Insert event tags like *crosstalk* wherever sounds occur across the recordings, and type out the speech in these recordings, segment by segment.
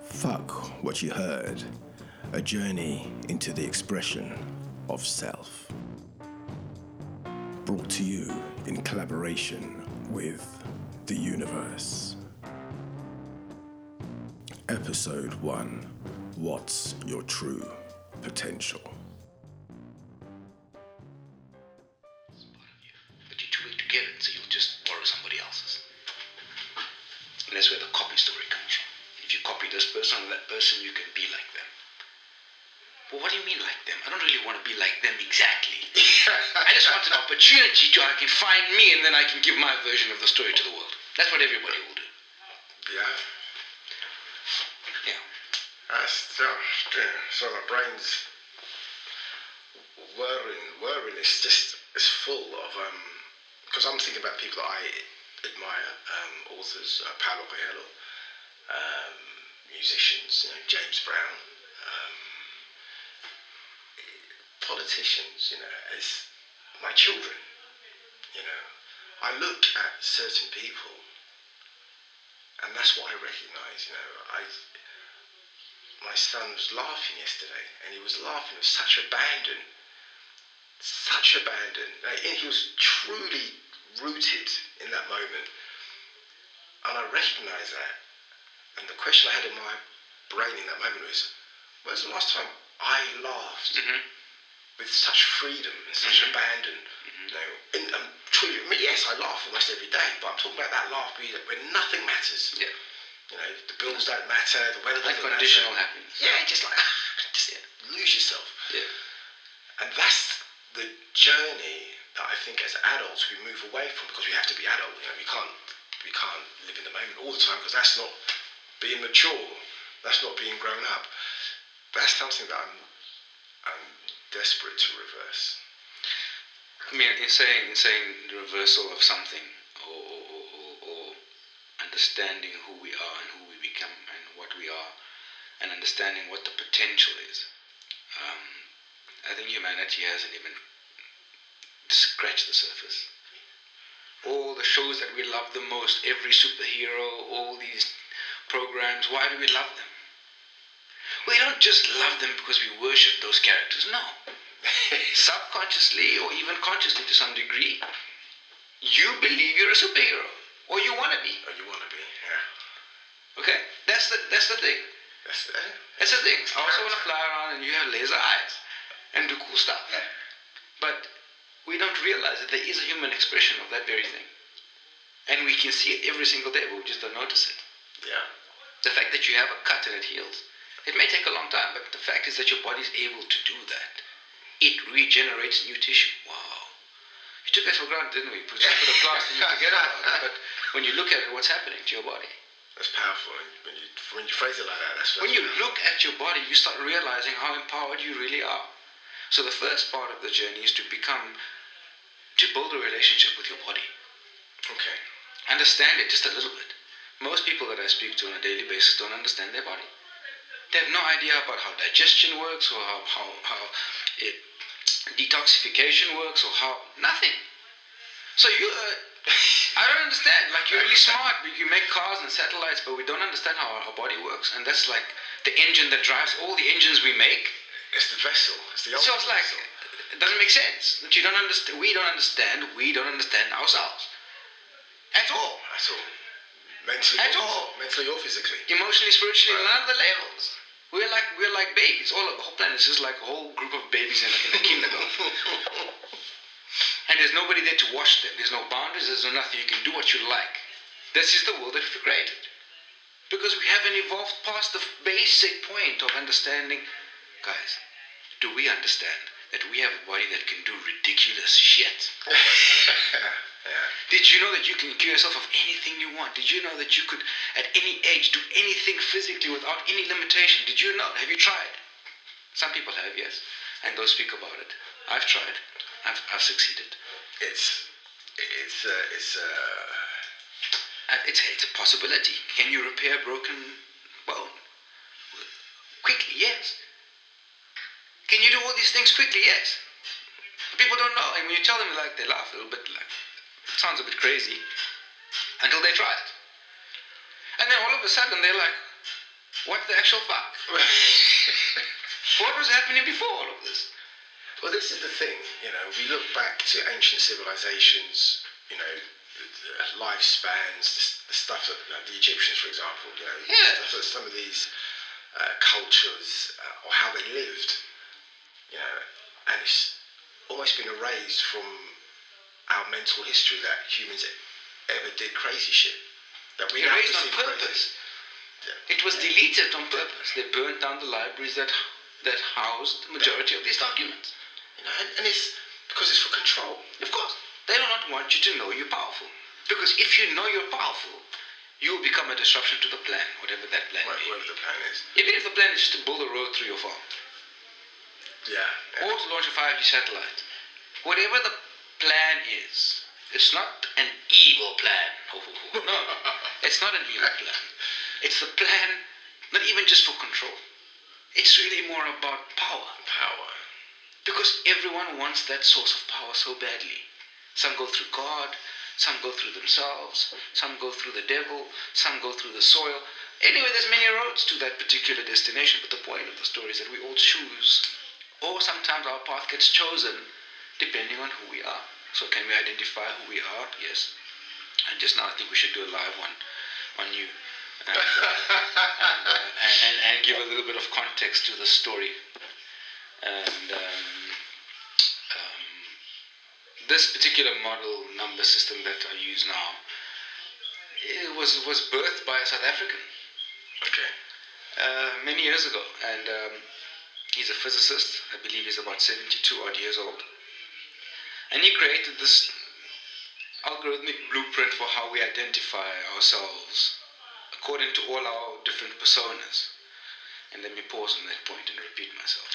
Fuck what you heard. A journey into the expression of self. Brought to you in collaboration with the universe. Episode 1 What's Your True Potential? This person or that person, you can be like them. Well, what do you mean like them? I don't really want to be like them exactly. I just want an opportunity to I can find me and then I can give my version of the story to the world. That's what everybody will do. Yeah. Yeah. That's so, so my brain's whirring, whirring. It's just it's full of um because I'm thinking about people that I admire, um, authors, uh, Paulo Coelho, um, musicians, you know, James Brown, um, politicians, you know, as my children. You know, I look at certain people, and that's what I recognise. You know, I my son was laughing yesterday, and he was laughing with such abandon, such abandon. And he was truly rooted in that moment, and I recognise that. And the question I had in my brain in that moment was, "When's the last time I laughed Mm-hmm. with such freedom and such abandon?" You know, and um, truly, I mean, yes, I laugh almost every day, but I'm talking about that laugh where where nothing matters. Yeah. You know, the bills don't matter, the weather doesn't Unconditional matter. happiness. Yeah, just like *laughs* just Yeah. lose yourself. Yeah. And that's the journey that I think as adults we move away from because we have to be adult. You know, we can't we can't live in the moment all the time because that's not being mature. That's not being grown up. That's something that I'm I'm desperate to reverse. I mean, in saying, in saying the reversal of something, or, or, or, or- understanding who we are and who we become and what we are, and understanding what the potential is. Um, I think humanity hasn't even scratched the surface. All the shows that we love the most, every superhero, all these programs, why do we love them? We don't just love them because we worship those characters, no *laughs* subconsciously or even consciously to some degree, you believe you're a superhero or you want to be. Or you want to be? Yeah. Okay, that's the that's the thing. That's uh, That's the thing. I also want to fly around and you have laser eyes and do cool stuff. But we don't realize that there is a human expression of that very thing, and we can see it every single day, but we just don't notice it. Yeah. The fact that you have a cut and it heals, it may take a long time, but the fact is that your body's able to do that. It regenerates new tissue. Wow. You took that for granted, didn't we? Put a plaster and you *laughs* forget about it. But when you look at it, what's happening to your body? That's powerful. When you when you phrase it like that, that's When you that's look at your body, you start realizing how empowered you really are. So the first part of the journey is to become, to build a relationship with your body. okay. understand it just a little bit. Most people that I speak to on a daily basis don't understand their body. They have no idea about how digestion works or how, how, how it, detoxification works or how nothing. So you, uh, *laughs* I don't understand. Like you're really smart. You make cars and satellites, but we don't understand how our body works, and that's like the engine that drives all the engines we make. It's the vessel. It's the So it's like vessel. it doesn't make sense that you don't understand. We don't understand. We don't understand ourselves at all. At all. Mentally, At all. mentally or physically. emotionally, spiritually, none of the levels. We're like we're like babies. All of the whole planet is just like a whole group of babies in a, in a kindergarten. *laughs* and there's nobody there to watch them. There's no boundaries. There's no nothing. You can do what you like. This is the world that we've created. Because we haven't evolved past the basic point of understanding, guys. Do we understand that we have a body that can do ridiculous shit? *laughs* yeah. Did you know that you can cure yourself of anything you want? Did you know that you could, at any age, do anything physically without any limitation? Did you know? Have you tried? Some people have, yes, and they'll speak about it. I've tried. I've, I've succeeded. It's it's uh, it's uh, it's, it's a possibility. Can you repair a broken bone? Quickly, yes. Can you do all these things quickly? Yes. People don't know, and when you tell them, like they laugh a little bit, like sounds a bit crazy. until they try it. And then all of a sudden they're like, what the actual fuck? *laughs* what was happening before all of this? Well, this is the thing, you know, we look back to ancient civilizations, you know, the lifespans, the, the stuff that like the Egyptians, for example, you know, Yeah. stuff that some of these uh, cultures uh, or how they lived, you know, and it's almost been erased from our mental history that humans ever did crazy shit. That we Erased on purpose. Yeah. It was deleted on purpose. They burnt down the libraries that that housed the majority of these documents. You know, and, and it's because it's for control. Of course, they do not want you to know you're powerful. Because if you know you're powerful, you will become a disruption to the plan, whatever that plan Whatever, may whatever the plan is. Even if the plan is just to build a road through your farm, Yeah. yeah. or to launch a 5G satellite, whatever the plan is, it's not an evil plan. *laughs* No, it's not an evil plan. It's the plan, not even just for control. It's really more about power. Power. Because everyone wants that source of power so badly. Some go through God, some go through themselves, some go through the devil, some go through the soil. Anyway, there's many roads to that particular destination, but the point of the story is that we all choose. Or sometimes our path gets chosen depending on who we are. So can we identify who we are? Yes. And just now I think we should do a live one on you. And, uh, and, uh, and, and, and give a little bit of context to the story. And um, um, this particular model number system that I use now, it was was birthed by a South African Okay. uh, many years ago, and um, he's a physicist. I believe he's about seventy-two odd years old, and he created this algorithmic blueprint for how we identify ourselves according to all our different personas. And let me pause on that point and repeat myself. *laughs*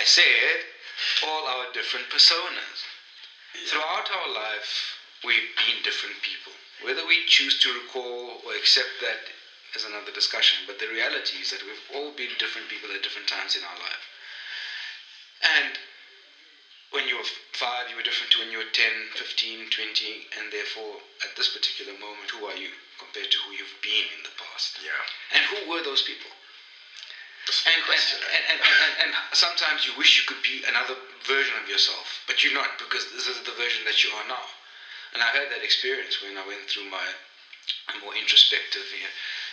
I said all our different personas. Throughout our life, we've been different people. Whether we choose to recall or accept that is another discussion, but the reality is that we've all been different people at different times in our life. And 5, you were different to when you were 10, 15, 20, and therefore, at this particular moment, who are you compared to who you've been in the past? Yeah. And who were those people? And, and, and, and, sometimes you wish you could be another version of yourself, but you're not because this is the version that you are now. And I had that experience when I went through my more introspective, eh,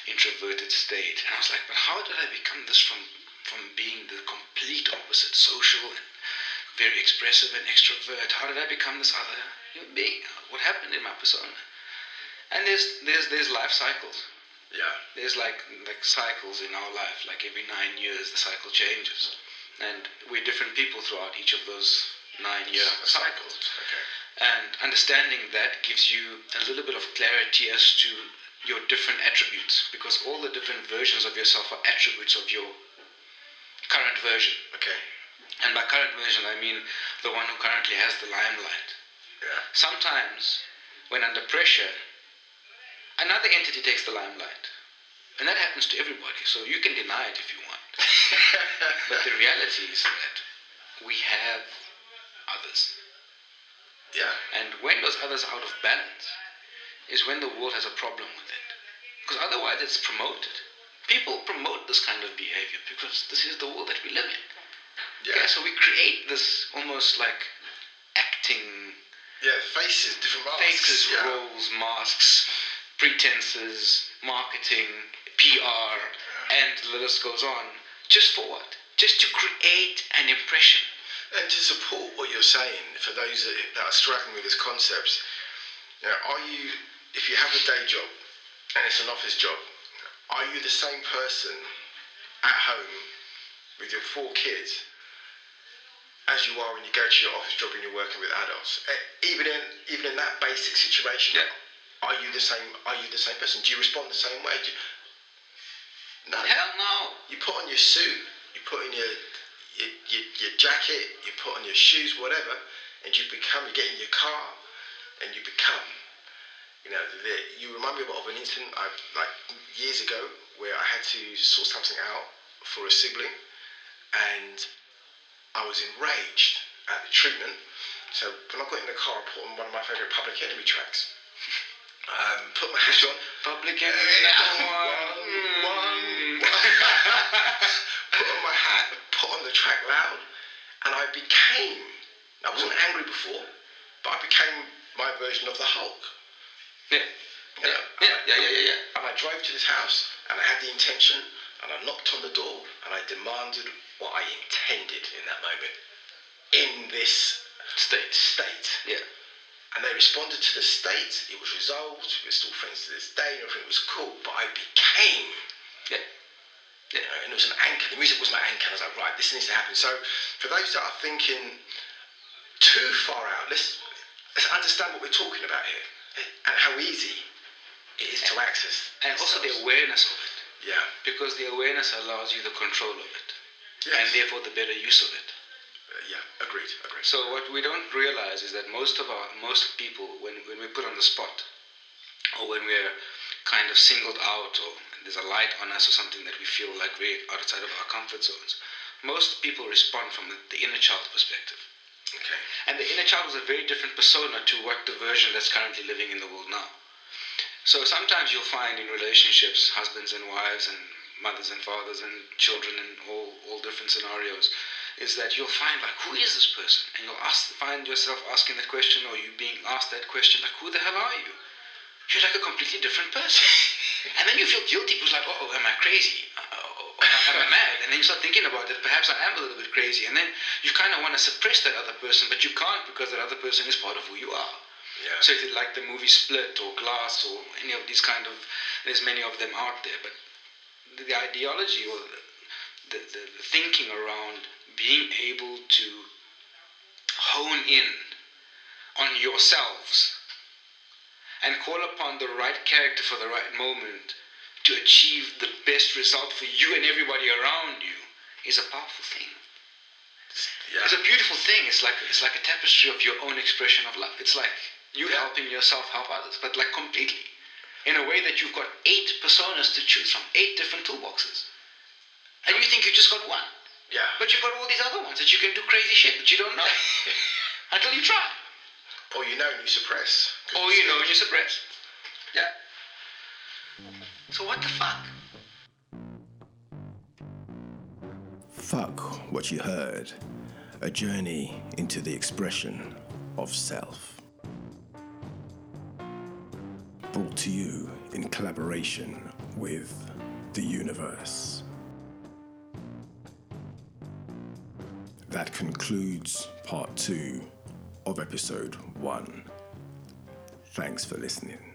introverted state. And I was like, but how did I become this from, from being the complete opposite social and very expressive and extrovert? How did I become this other human being? What happened in my persona? And there's, there's, there's life cycles yeah. there's like like cycles in our life. Like every nine years, the cycle changes, and we're different people throughout each of those nine-year cycles. Okay. And understanding that gives you a little bit of clarity as to your different attributes, because all the different versions of yourself are attributes of your current version. Okay. And by current version, I mean the one who currently has the limelight. Yeah. Sometimes, when under pressure, another entity takes the limelight. And that happens to everybody, so you can deny it if you want. *laughs* But the reality is that we have others. yeah. And when those others are out of balance is when the world has a problem with it. Because otherwise it's promoted. People promote this kind of behavior because this is the world that we live in. Yeah. Okay, so we create this almost like acting Yeah. Faces, different masks. faces, yeah. roles, masks, pretenses, marketing, PR, and the list goes on. Just for what? Just to create an impression. And to support what you're saying, for those that, that are struggling with this concept, you know, are you, if you have a day job and it's an office job, are you the same person at home with your four kids as you are when you go to your office job and you're working with adults? Eh, Even in even in that basic situation, Yeah. are you the same? Are you the same person? Do you respond the same way? You, no. Hell no. You put on your suit, you put on your your, your, your jacket, you put on your shoes, whatever, and you become, you get in your car, and you become. You know, the, you remind me of an incident I, like years ago where I had to sort something out for a sibling, and I was enraged at the treatment. So when I got in the car, I put on one of my favourite Public Enemy tracks. *laughs* Um, put my hat on. Public enemy number one. One, *laughs* put on my hat, put on the track loud, and I became. I wasn't angry before, but I became my version of the Hulk. Yeah. You know, Yeah, yeah, yeah, yeah, yeah. And I drove to this house, and I had the intention, and I knocked on the door, and I demanded what I intended in that moment. In this State. state. Yeah. And they responded to the state. It was resolved. We're still friends to this day. and Everything was cool. But I became, Yeah. you uh, know, and it was an anchor. The music was my anchor. And I was like, right, this needs to happen. So for those that are thinking too far out, let's, let's understand what we're talking about here and how easy it is to access. And also the awareness of it. Yeah. Because the awareness allows you the control of it. Yes. And therefore the better use of it. Uh, yeah. Agreed. Agreed. So what we don't realize is that most of our most people when, when we're put on the spot or when we're kind of singled out or there's a light on us or something that we feel like we're outside of our comfort zones, most people respond from the, the inner child perspective. Okay. And the inner child is a very different persona to what the version that's currently living in the world now. So sometimes you'll find in relationships, husbands and wives and mothers and fathers and children and all, all different scenarios, is that you'll find like, who is this person? And you'll ask, find yourself asking that question or you being asked that question, like, who the hell are you? You're like a completely different person. *laughs* and then you feel guilty because like, oh, am I crazy? Uh, am I mad? And then you start thinking about it. Perhaps I am a little bit crazy. And then you kind of want to suppress that other person, but you can't because that other person is part of who you are. Yeah. So if you like the movie Split or Glass or any of these kind of, there's many of them out there. But the, the ideology or the, the, the thinking around being able to hone in on yourselves and call upon the right character for the right moment to achieve the best result for you and everybody around you is a powerful thing. yeah. It's a beautiful thing. It's like it's like a tapestry of your own expression of love. It's like you Yeah. helping yourself help others, but like completely. In a way that you've got eight personas to choose from, eight different toolboxes. And you think you just got one. yeah. But you've got all these other ones that you can do crazy shit that you don't know. *laughs* Until you try. or you know and you suppress. Or it's you know and you suppress. Yeah. So what the fuck? Fuck what you heard. A journey into the expression of self. Brought to you in collaboration with the universe. That concludes part two of episode one. Thanks for listening.